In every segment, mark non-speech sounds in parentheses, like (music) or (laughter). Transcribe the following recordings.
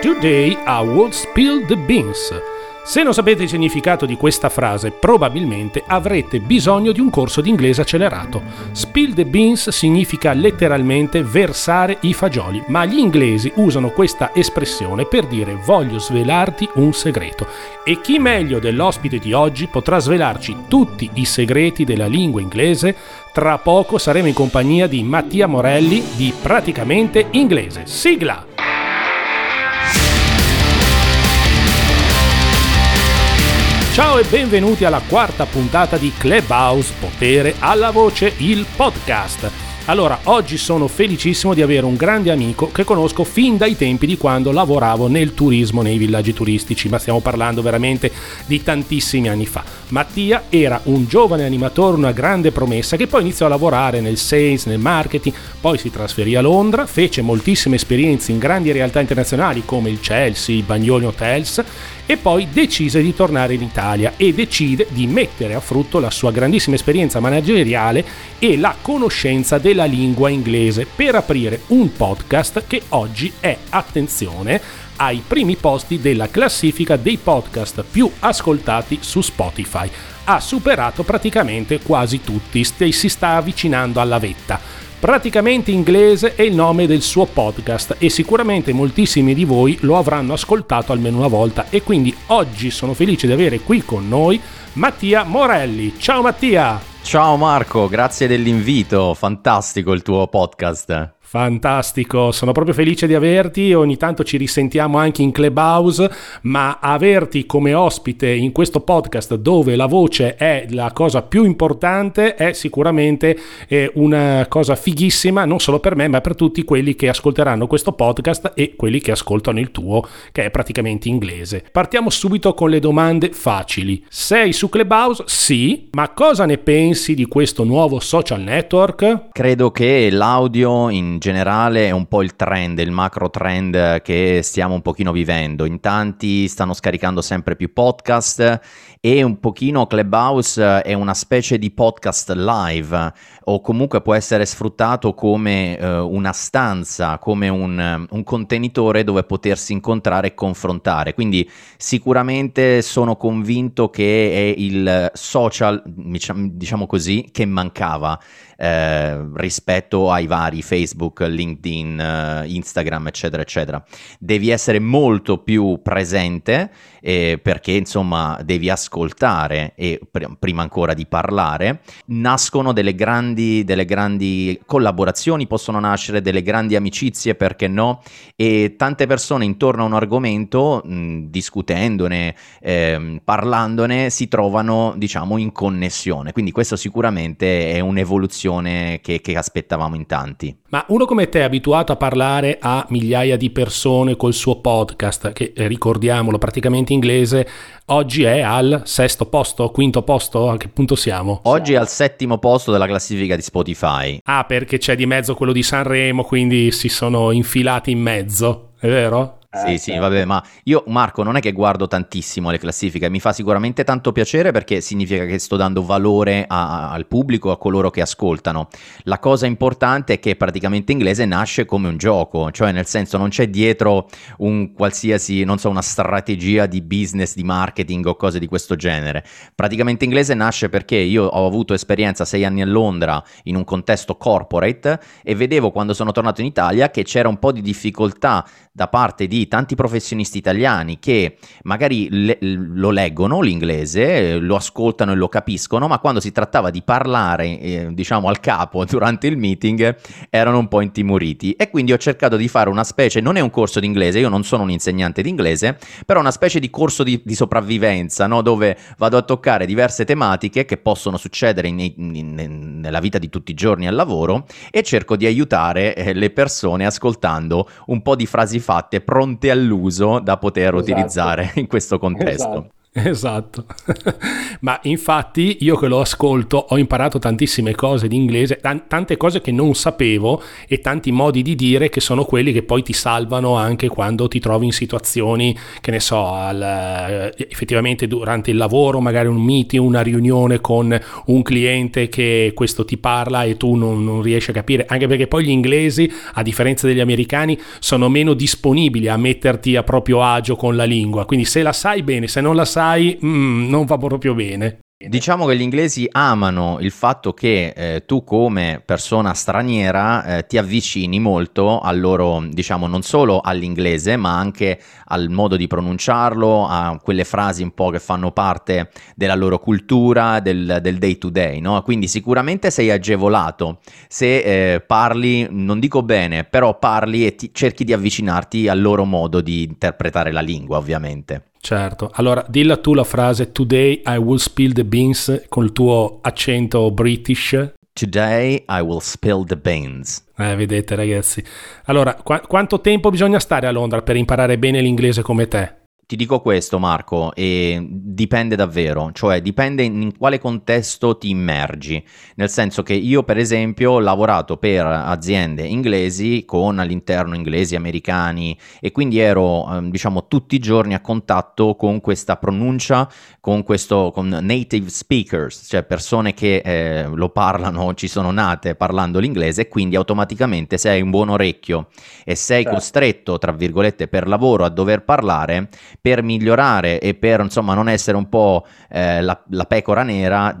Today I will spill the beans. Se non sapete il significato di questa frase, probabilmente avrete bisogno di un corso di inglese accelerato. Spill the beans significa letteralmente versare i fagioli, ma gli inglesi usano questa espressione per dire voglio svelarti un segreto. E chi meglio dell'ospite di oggi potrà svelarci tutti i segreti della lingua inglese? Tra poco saremo in compagnia di Mattia Morelli di Praticamente Inglese. Sigla! Ciao e benvenuti alla quarta puntata di Clubhouse Potere alla Voce, il podcast. Allora, oggi sono felicissimo di avere un grande amico che conosco fin dai tempi di quando lavoravo nel turismo nei villaggi turistici, ma stiamo parlando veramente di tantissimi anni fa. Mattia era un giovane animatore, una grande promessa che poi iniziò a lavorare nel sales, nel marketing, poi si trasferì a Londra, fece moltissime esperienze in grandi realtà internazionali come il Chelsea, il Bagnoli Hotels e poi decise di tornare in Italia e decide di mettere a frutto la sua grandissima esperienza manageriale e la conoscenza della lingua inglese per aprire un podcast che oggi è, attenzione, ai primi posti della classifica dei podcast più ascoltati su Spotify. Ha superato praticamente quasi tutti si sta avvicinando alla vetta. Praticamente inglese è il nome del suo podcast e sicuramente moltissimi di voi lo avranno ascoltato almeno una volta e quindi oggi sono felice di avere qui con noi Mattia Morelli. Ciao Mattia! Ciao Marco, grazie dell'invito, fantastico il tuo podcast. Fantastico, sono proprio felice di averti, ogni tanto ci risentiamo anche in Clubhouse, ma averti come ospite in questo podcast dove la voce è la cosa più importante è sicuramente eh, una cosa fighissima, non solo per me, ma per tutti quelli che ascolteranno questo podcast e quelli che ascoltano il tuo, che è praticamente inglese. Partiamo subito con le domande facili. Sei su Clubhouse? Sì, ma cosa ne pensi di questo nuovo social network? Credo che l'audio in generale è un po' il trend, il macro trend che stiamo un pochino vivendo. In tanti stanno scaricando sempre più podcast e un pochino Clubhouse è una specie di podcast live o comunque può essere sfruttato come uh, una stanza, come un, un, contenitore dove potersi incontrare e confrontare. Quindi sicuramente sono convinto che è il social, diciamo, diciamo così, che mancava eh, rispetto ai vari Facebook, LinkedIn, eh, Instagram, eccetera, eccetera. Devi essere molto più presente eh, perché insomma devi ascoltare e pr- prima ancora di parlare. Nascono delle grandi, delle grandi collaborazioni, possono nascere delle grandi amicizie, perché no? E tante persone intorno a un argomento, mh, discutendone, ehm, parlandone, si trovano diciamo in connessione. Quindi questo sicuramente è un'evoluzione reazione che, che aspettavamo in tanti. Ma uno come te abituato a parlare a migliaia di persone col suo podcast, che eh, ricordiamolo praticamente inglese, oggi è al sesto posto, quinto posto? A che punto siamo? Oggi è al settimo posto della classifica di Spotify. Ah, perché c'è di mezzo quello di Sanremo, quindi si sono infilati in mezzo, è vero? Sì, eh, sì, certo. vabbè, ma io Marco non è che guardo tantissimo le classifiche, mi fa sicuramente tanto piacere perché significa che sto dando valore a, al pubblico, a coloro che ascoltano. La cosa importante è che praticamente inglese nasce come un gioco, cioè nel senso non c'è dietro un qualsiasi, non so, una strategia di business, di marketing o cose di questo genere. Praticamente inglese nasce perché io ho avuto esperienza sei anni a Londra in un contesto corporate e vedevo quando sono tornato in Italia che c'era un po' di difficoltà da parte di tanti professionisti italiani che magari le, lo leggono l'inglese, lo ascoltano e lo capiscono, ma quando si trattava di parlare, eh, diciamo al capo (laughs) durante il meeting, erano un po' intimoriti. E quindi ho cercato di fare una specie, non è un corso di inglese, io non sono un insegnante di inglese, però una specie di corso di, di sopravvivenza, no? dove vado a toccare diverse tematiche che possono succedere in, in, in, nella vita di tutti i giorni al lavoro e cerco di aiutare eh, le persone ascoltando un po' di frasi fatte pronte all'uso da poter esatto. utilizzare in questo contesto. Esatto. (laughs) Esatto, (laughs) ma infatti io che lo ascolto ho imparato tantissime cose di inglese, tante cose che non sapevo e tanti modi di dire che sono quelli che poi ti salvano anche quando ti trovi in situazioni, che ne so, al, eh, effettivamente durante il lavoro, magari un meeting, una riunione con un cliente che questo ti parla e tu non, non riesci a capire, anche perché poi gli inglesi, a differenza degli americani, sono meno disponibili a metterti a proprio agio con la lingua, quindi se la sai bene, se non la sai sai, mm, non va proprio bene. Diciamo che gli inglesi amano il fatto che eh, tu come persona straniera eh, ti avvicini molto al loro, diciamo, non solo all'inglese, ma anche al modo di pronunciarlo, a quelle frasi un po' che fanno parte della loro cultura, del, del day to day, no? Quindi sicuramente sei agevolato se eh, parli, non dico bene, però parli e ti, cerchi di avvicinarti al loro modo di interpretare la lingua, ovviamente. Certo, allora dilla tu la frase Today I will spill the beans con il tuo accento british. Today I will spill the beans. Eh, vedete ragazzi. Allora, qu- quanto tempo bisogna stare a Londra per imparare bene l'inglese come te? Ti dico questo Marco, e dipende davvero, cioè dipende in quale contesto ti immergi, nel senso che io per esempio ho lavorato per aziende inglesi con all'interno inglesi, americani e quindi ero ehm, diciamo tutti i giorni a contatto con questa pronuncia, con questo, con native speakers, cioè persone che eh, lo parlano, ci sono nate parlando l'inglese e quindi automaticamente se hai un buon orecchio e sei certo. costretto tra virgolette per lavoro a dover parlare, per migliorare e per insomma non essere un po' eh, la, la, pecora nera,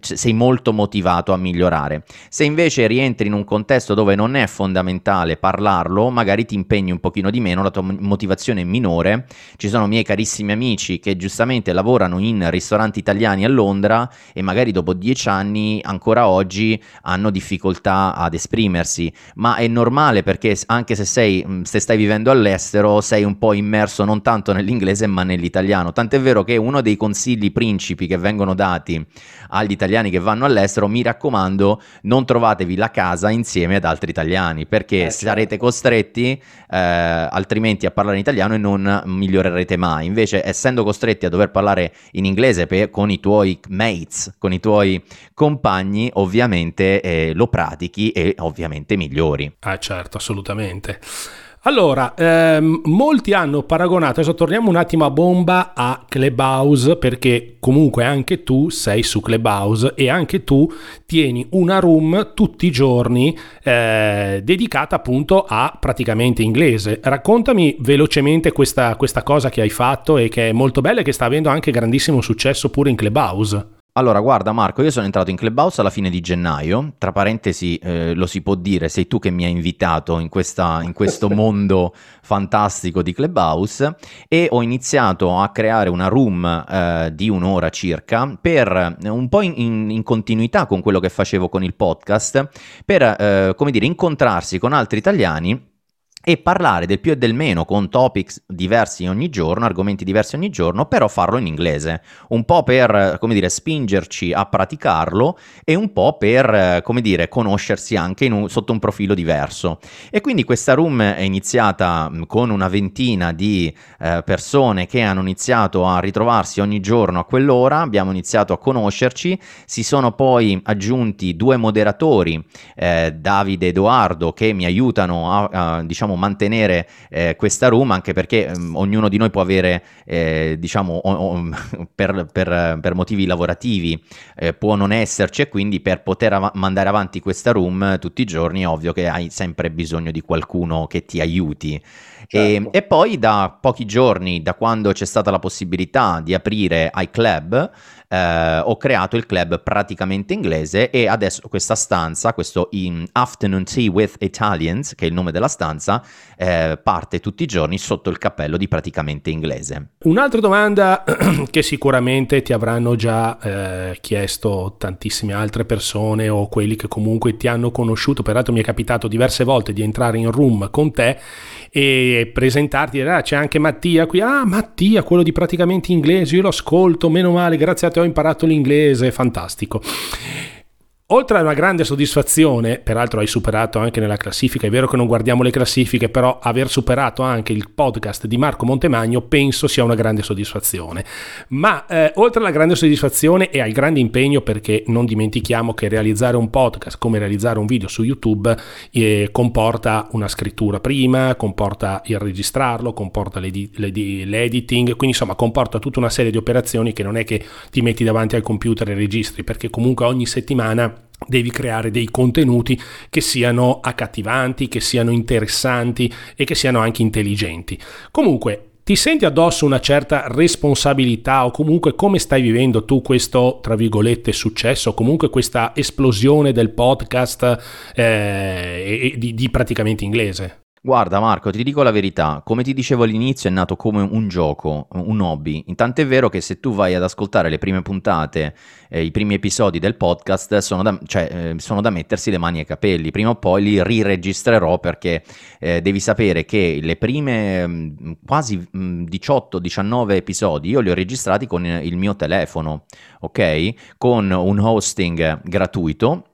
sei molto motivato a migliorare. Se invece rientri in un contesto dove non è fondamentale parlarlo, magari ti impegni un pochino di meno, la tua motivazione è minore. Ci sono miei carissimi amici che giustamente lavorano in ristoranti italiani a Londra e magari dopo dieci anni ancora oggi hanno difficoltà ad esprimersi, ma è normale perché anche se sei se stai vivendo all'estero sei un po' immerso non tanto nell'inglese nell'inglese ma nell'italiano. Tant'è vero che uno dei consigli principi che vengono dati agli italiani che vanno all'estero, mi raccomando, non trovatevi la casa insieme ad altri italiani, perché eh, sarete certo. costretti eh, altrimenti a parlare in italiano e non migliorerete mai. Invece, essendo costretti a dover parlare in inglese per, con i tuoi mates, con i tuoi compagni, ovviamente eh, lo pratichi e ovviamente migliori. Ah, certo, assolutamente. Allora, ehm, molti hanno paragonato, adesso torniamo un attimo a bomba a Clubhouse perché comunque anche tu sei su Clubhouse e anche tu tieni una room tutti i giorni eh, dedicata appunto a praticamente inglese. Raccontami velocemente questa, questa cosa che hai fatto e che è molto bella e che sta avendo anche grandissimo successo pure in Clubhouse. Allora, guarda Marco, io sono entrato in Clubhouse alla fine di gennaio, tra parentesi eh, lo si può dire, sei tu che mi hai invitato in, questa, in questo (laughs) mondo fantastico di Clubhouse e ho iniziato a creare una room eh, di un'ora circa per eh, un po' in, in, in, continuità con quello che facevo con il podcast, per, eh, come dire, incontrarsi con altri italiani e parlare del più e del meno con topics diversi ogni giorno, argomenti diversi ogni giorno, però farlo in inglese, un po' per, come dire, spingerci a praticarlo e un po' per, come dire, conoscersi anche un, sotto un profilo diverso. E quindi questa room è iniziata con una ventina di eh, persone che hanno iniziato a ritrovarsi ogni giorno a quell'ora, abbiamo iniziato a conoscerci, si sono poi aggiunti due moderatori, eh, Davide ed Edoardo, che mi aiutano a, a diciamo, mantenere eh, questa room anche perché ehm, ognuno di noi può avere, eh, diciamo, o, o, (laughs) per, per, per, motivi lavorativi eh, può non esserci e quindi per poter av- mandare avanti questa room tutti i giorni è ovvio che hai sempre bisogno di qualcuno che ti aiuti. Certo. E, e poi da pochi giorni, da quando c'è stata la possibilità di aprire iClub, eh, ho creato il club praticamente inglese e adesso questa stanza, questo Afternoon Tea with Italians, che è il nome della stanza, eh, parte tutti i giorni sotto il cappello di praticamente inglese. Un'altra domanda (clears throat) che sicuramente ti avranno già eh, chiesto tantissime altre persone o quelli che comunque ti hanno conosciuto, peraltro mi è capitato diverse volte di entrare in room con te e presentarti e dire ah, c'è anche Mattia qui, ah Mattia, quello di praticamente inglese, io lo ascolto, meno male, grazie a te ho imparato l'inglese, fantastico. Oltre a una grande soddisfazione, peraltro hai superato anche nella classifica, è vero che non guardiamo le classifiche, però aver superato anche il podcast di Marco Montemagno penso sia una grande soddisfazione. Ma eh, oltre alla grande soddisfazione e al grande impegno, perché non dimentichiamo che realizzare un podcast come realizzare un video su YouTube eh, comporta una scrittura prima, comporta il registrarlo, comporta l'edi- l'edi- l'editing, quindi insomma comporta tutta una serie di operazioni che non è che ti metti davanti al computer e registri, perché comunque ogni settimana devi creare dei contenuti che siano accattivanti, che siano interessanti e che siano anche intelligenti. Comunque, ti senti addosso una certa responsabilità o comunque come stai vivendo tu questo, tra virgolette, successo, comunque questa esplosione del podcast eh, di, di praticamente inglese? Guarda Marco, ti dico la verità, come ti dicevo all'inizio è nato come un gioco, un hobby, intanto è vero che se tu vai ad ascoltare le prime puntate, eh, i primi episodi del podcast, sono da, cioè, eh, sono da, mettersi le mani ai capelli, prima o poi li riregistrerò perché eh, devi sapere che le prime mh, mm, quasi 18-19 mm, episodi io li ho registrati con il mio telefono, ok? Con un hosting gratuito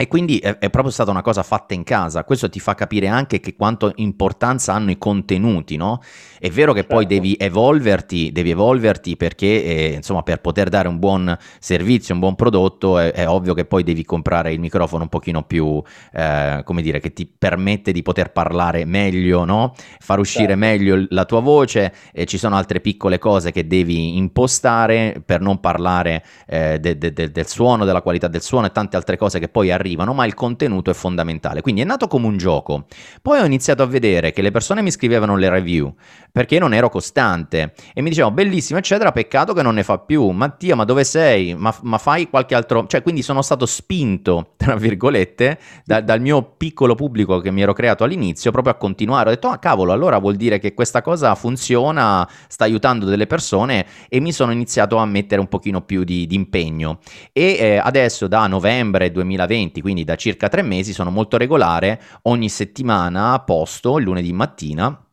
e quindi è, è, proprio stata una cosa fatta in casa. Questo ti fa capire anche che quanto importanza hanno i contenuti, no? È vero che certo. poi devi evolverti, devi evolverti perché, eh, insomma, per poter dare un buon servizio, un buon prodotto, è, è, ovvio che poi devi comprare il microfono un pochino più, eh, come dire, che ti permette di poter parlare meglio, no? Far uscire certo. meglio la tua voce. E ci sono altre piccole cose che devi impostare per non parlare eh, de, de, de, del suono, della qualità del suono e tante altre cose che poi arrivano arrivano, ma il contenuto è fondamentale. Quindi è nato come un gioco. Poi ho iniziato a vedere che le persone mi scrivevano le review perché non ero costante e mi dicevano bellissimo, eccetera. Peccato che non ne fa più. Mattia, ma dove sei? Ma, ma fai qualche altro. Cioè, quindi sono stato spinto, tra virgolette, da, dal mio piccolo pubblico che mi ero creato all'inizio proprio a continuare. Ho detto, ah, cavolo, allora vuol dire che questa cosa funziona, sta aiutando delle persone e mi sono iniziato a mettere un pochino più di, di impegno. E eh, adesso da novembre 2020 avanti, quindi da circa tre mesi, sono molto regolare, ogni settimana posto, il lunedì mattina,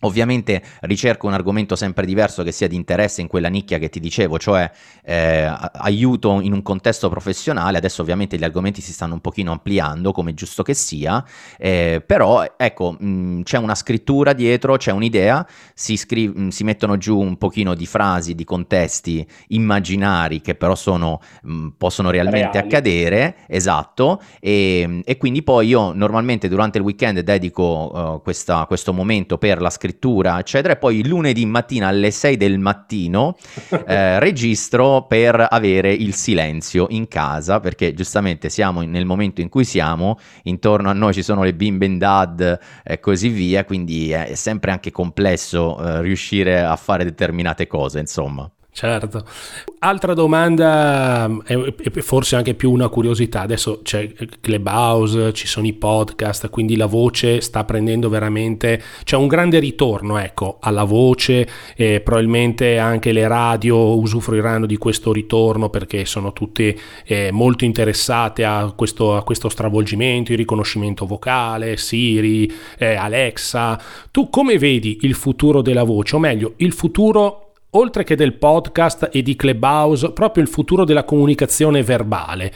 Ovviamente ricerco un argomento sempre diverso che sia di interesse in quella nicchia che ti dicevo, cioè eh, aiuto in un contesto professionale. Adesso ovviamente gli argomenti si stanno un pochino ampliando, come giusto che sia, eh, però ecco, mh, c'è una scrittura dietro, c'è un'idea, si, scri- mh, si, mettono giù un pochino di frasi, di contesti immaginari che però sono, mh, possono realmente Reali. accadere, esatto, e, e, quindi poi io normalmente durante il weekend dedico uh, questa, questo momento per la scrittura scrittura, eccetera, e poi lunedì mattina alle 6 del mattino (laughs) eh, registro per avere il silenzio in casa, perché giustamente siamo nel momento in cui siamo, intorno a noi ci sono le bimbe in dad e così via, quindi è sempre anche complesso eh, riuscire a fare determinate cose, insomma. Certo. Altra domanda, e forse anche più una curiosità, adesso c'è Clubhouse, ci sono i podcast, quindi la voce sta prendendo veramente, c'è un grande ritorno ecco, alla voce, e probabilmente anche le radio usufruiranno di questo ritorno perché sono tutte eh, molto interessate a questo, a questo, stravolgimento, il riconoscimento vocale, Siri, eh, Alexa. Tu come vedi il futuro della voce, o meglio, il futuro oltre che del podcast e di Clubhouse, proprio il futuro della comunicazione verbale.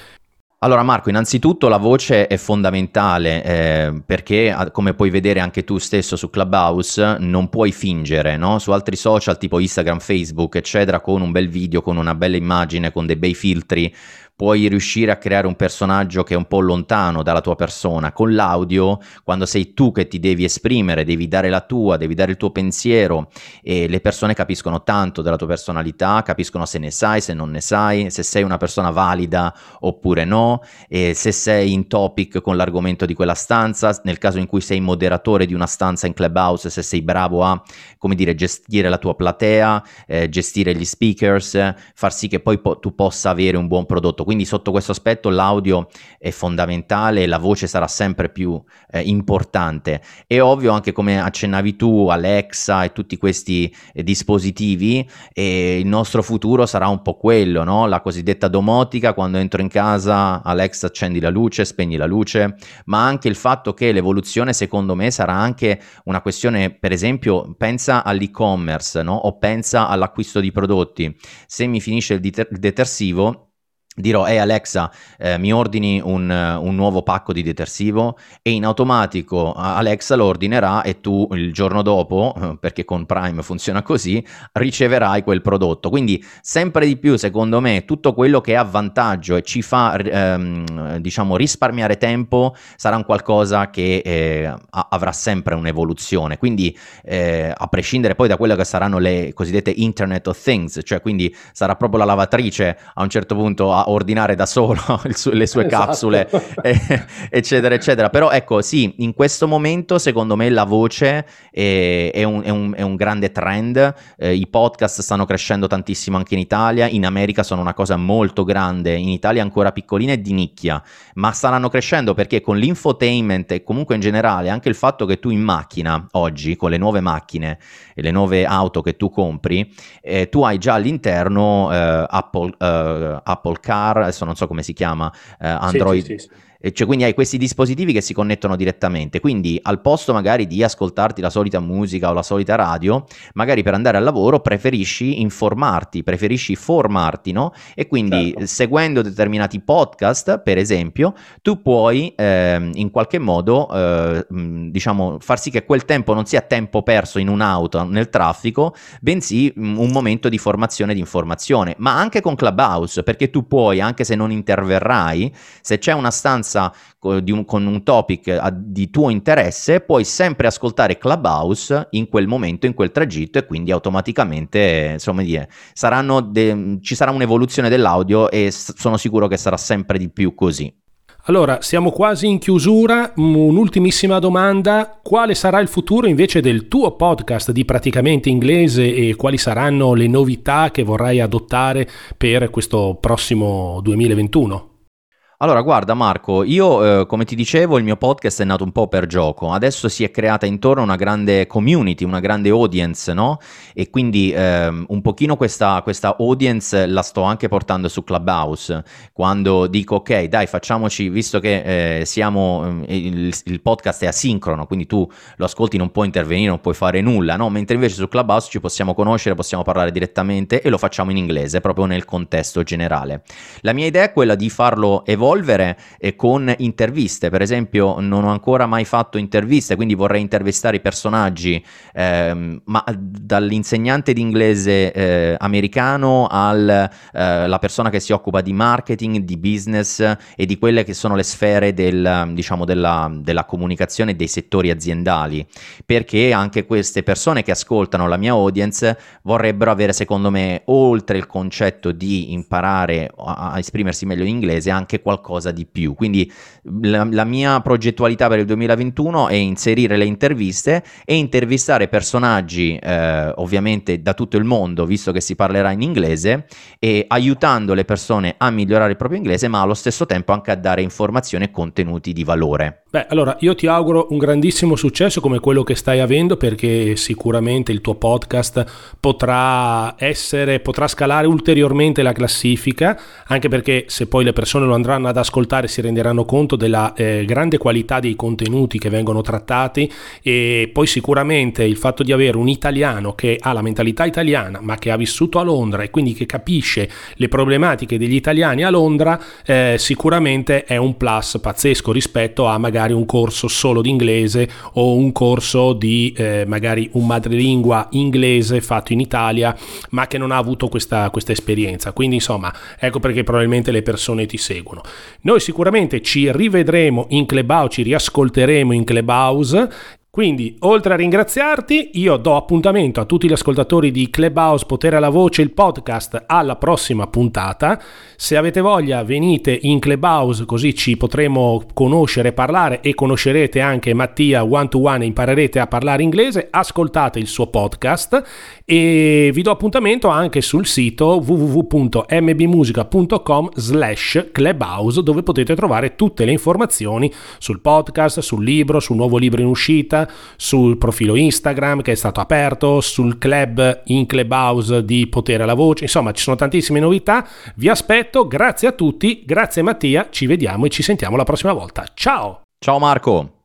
Allora Marco, innanzitutto la voce è fondamentale eh, perché come puoi vedere anche tu stesso su Clubhouse non puoi fingere, no? Su altri social tipo Instagram, Facebook eccetera con un bel video, con una bella immagine, con dei bei filtri puoi riuscire a creare un personaggio che è un po' lontano dalla tua persona. Con l'audio, quando sei tu che ti devi esprimere, devi dare la tua, devi dare il tuo pensiero e le persone capiscono tanto della tua personalità, capiscono se ne sai, se non ne sai, se sei una persona valida oppure no, se sei in topic con l'argomento di quella stanza, nel caso in cui sei moderatore di una stanza in Clubhouse, se sei bravo a, come dire, gestire la tua platea, eh, gestire gli speakers, far sì che poi po- tu possa avere un buon prodotto quindi sotto questo aspetto l'audio è fondamentale, la voce sarà sempre più eh, importante. È ovvio anche come accennavi tu, Alexa e tutti questi eh, dispositivi, e il nostro futuro sarà un po' quello, no? la cosiddetta domotica, quando entro in casa Alexa accendi la luce, spegni la luce, ma anche il fatto che l'evoluzione secondo me sarà anche una questione, per esempio, pensa all'e-commerce no? o pensa all'acquisto di prodotti. Se mi finisce il, deter- il detersivo, dirò ehi Alexa eh, mi ordini un, un, nuovo pacco di detersivo e in automatico Alexa lo ordinerà e tu il giorno dopo eh, perché con Prime funziona così riceverai quel prodotto quindi sempre di più secondo me tutto quello che è a vantaggio e ci fa ehm, diciamo risparmiare tempo sarà un qualcosa che eh, avrà sempre un'evoluzione. Quindi eh, a prescindere poi da quelle che saranno le cosiddette Internet of Things cioè quindi sarà proprio la lavatrice a un certo punto a ordinare da solo (laughs) su- le sue esatto. capsule, e- eccetera, eccetera. Però ecco, sì, in questo momento secondo me la voce è, è, un, è, un, è un, grande trend. Eh, I podcast stanno crescendo tantissimo anche in Italia, in America sono una cosa molto grande, in Italia ancora piccolina e di nicchia, ma staranno crescendo perché con l'infotainment e comunque in generale anche il fatto che tu in macchina oggi, con le nuove macchine e le nuove auto che tu compri, eh, tu hai già all'interno eh, Apple, eh, Apple Car, adesso non so come si chiama, eh, Android. Sì, sì, sì, cioè, quindi hai questi dispositivi che si connettono direttamente, quindi al posto magari di ascoltarti la solita musica o la solita radio, magari per andare al lavoro preferisci informarti, preferisci formarti, no? E quindi certo. seguendo determinati podcast, per esempio, tu puoi eh, in qualche modo, eh, diciamo, far sì che quel tempo non sia tempo perso in un'auto, nel traffico, bensì un momento di formazione e di informazione, ma anche con Clubhouse, perché tu puoi, anche se non interverrai, se c'è una stanza conferenza un, con un topic a, di tuo interesse, puoi sempre ascoltare Clubhouse in quel momento, in quel tragitto e quindi automaticamente, insomma, dire, de- ci sarà un'evoluzione dell'audio e s- sono sicuro che sarà sempre di più così. Allora, siamo quasi in chiusura. Un'ultimissima domanda. Quale sarà il futuro invece del tuo podcast di praticamente inglese e quali saranno le novità che vorrai adottare per questo prossimo 2021? Allora, guarda Marco, io eh, come ti dicevo il mio podcast è nato un po' per gioco, adesso si è creata intorno una grande community, una grande audience, no? E quindi eh, un pochino questa, questa, audience la sto anche portando su Clubhouse, quando dico ok dai facciamoci, visto che eh, siamo, eh, il, il, podcast è asincrono, quindi tu lo ascolti, non puoi intervenire, non puoi fare nulla, no? Mentre invece su Clubhouse ci possiamo conoscere, possiamo parlare direttamente e lo facciamo in inglese, proprio nel contesto generale. La mia idea è quella di farlo evolvere evolvere eh, con interviste. Per esempio, non ho ancora mai fatto interviste, quindi vorrei intervistare i personaggi, ehm, ma dall'insegnante di inglese eh, americano alla eh, persona che si occupa di marketing, di business e di quelle che sono le sfere del, diciamo, della, della comunicazione dei settori aziendali. Perché anche queste persone che ascoltano la mia audience vorrebbero avere, secondo me, oltre il concetto di imparare a, a esprimersi meglio in inglese, anche qualcosa qualcosa di più. Quindi la, la, mia progettualità per il 2021 è inserire le interviste e intervistare personaggi eh, ovviamente da tutto il mondo, visto che si parlerà in inglese, e aiutando le persone a migliorare il proprio inglese, ma allo stesso tempo anche a dare informazioni e contenuti di valore. Beh, allora io ti auguro un grandissimo successo come quello che stai avendo perché sicuramente il tuo podcast potrà essere, potrà scalare ulteriormente la classifica, anche perché se poi le persone lo andranno ad ascoltare si renderanno conto della eh, grande qualità dei contenuti che vengono trattati e poi sicuramente il fatto di avere un italiano che ha la mentalità italiana ma che ha vissuto a Londra e quindi che capisce le problematiche degli italiani a Londra eh, sicuramente è un plus pazzesco rispetto a magari un corso solo di inglese o un corso di eh, magari un madrelingua inglese fatto in Italia ma che non ha avuto questa, questa esperienza. Quindi insomma ecco perché probabilmente le persone ti seguono. Noi sicuramente ci rivedremo in Clubhouse, ci riascolteremo in Clubhouse quindi, oltre a ringraziarti, io do appuntamento a tutti gli ascoltatori di Clubhouse Potere alla Voce, il podcast, alla prossima puntata. Se avete voglia, venite in Clubhouse così ci potremo conoscere, parlare e conoscerete anche Mattia one to one e imparerete a parlare inglese. Ascoltate il suo podcast e vi do appuntamento anche sul sito www.mbmusica.com slash clubhouse dove potete trovare tutte le informazioni sul podcast, sul libro, sul nuovo libro in uscita sul profilo Instagram che è stato aperto, sul club in Clubhouse di Potere alla Voce, insomma ci sono tantissime novità, vi aspetto, grazie a tutti, grazie Mattia, ci vediamo e ci sentiamo la prossima volta, ciao! Ciao Marco!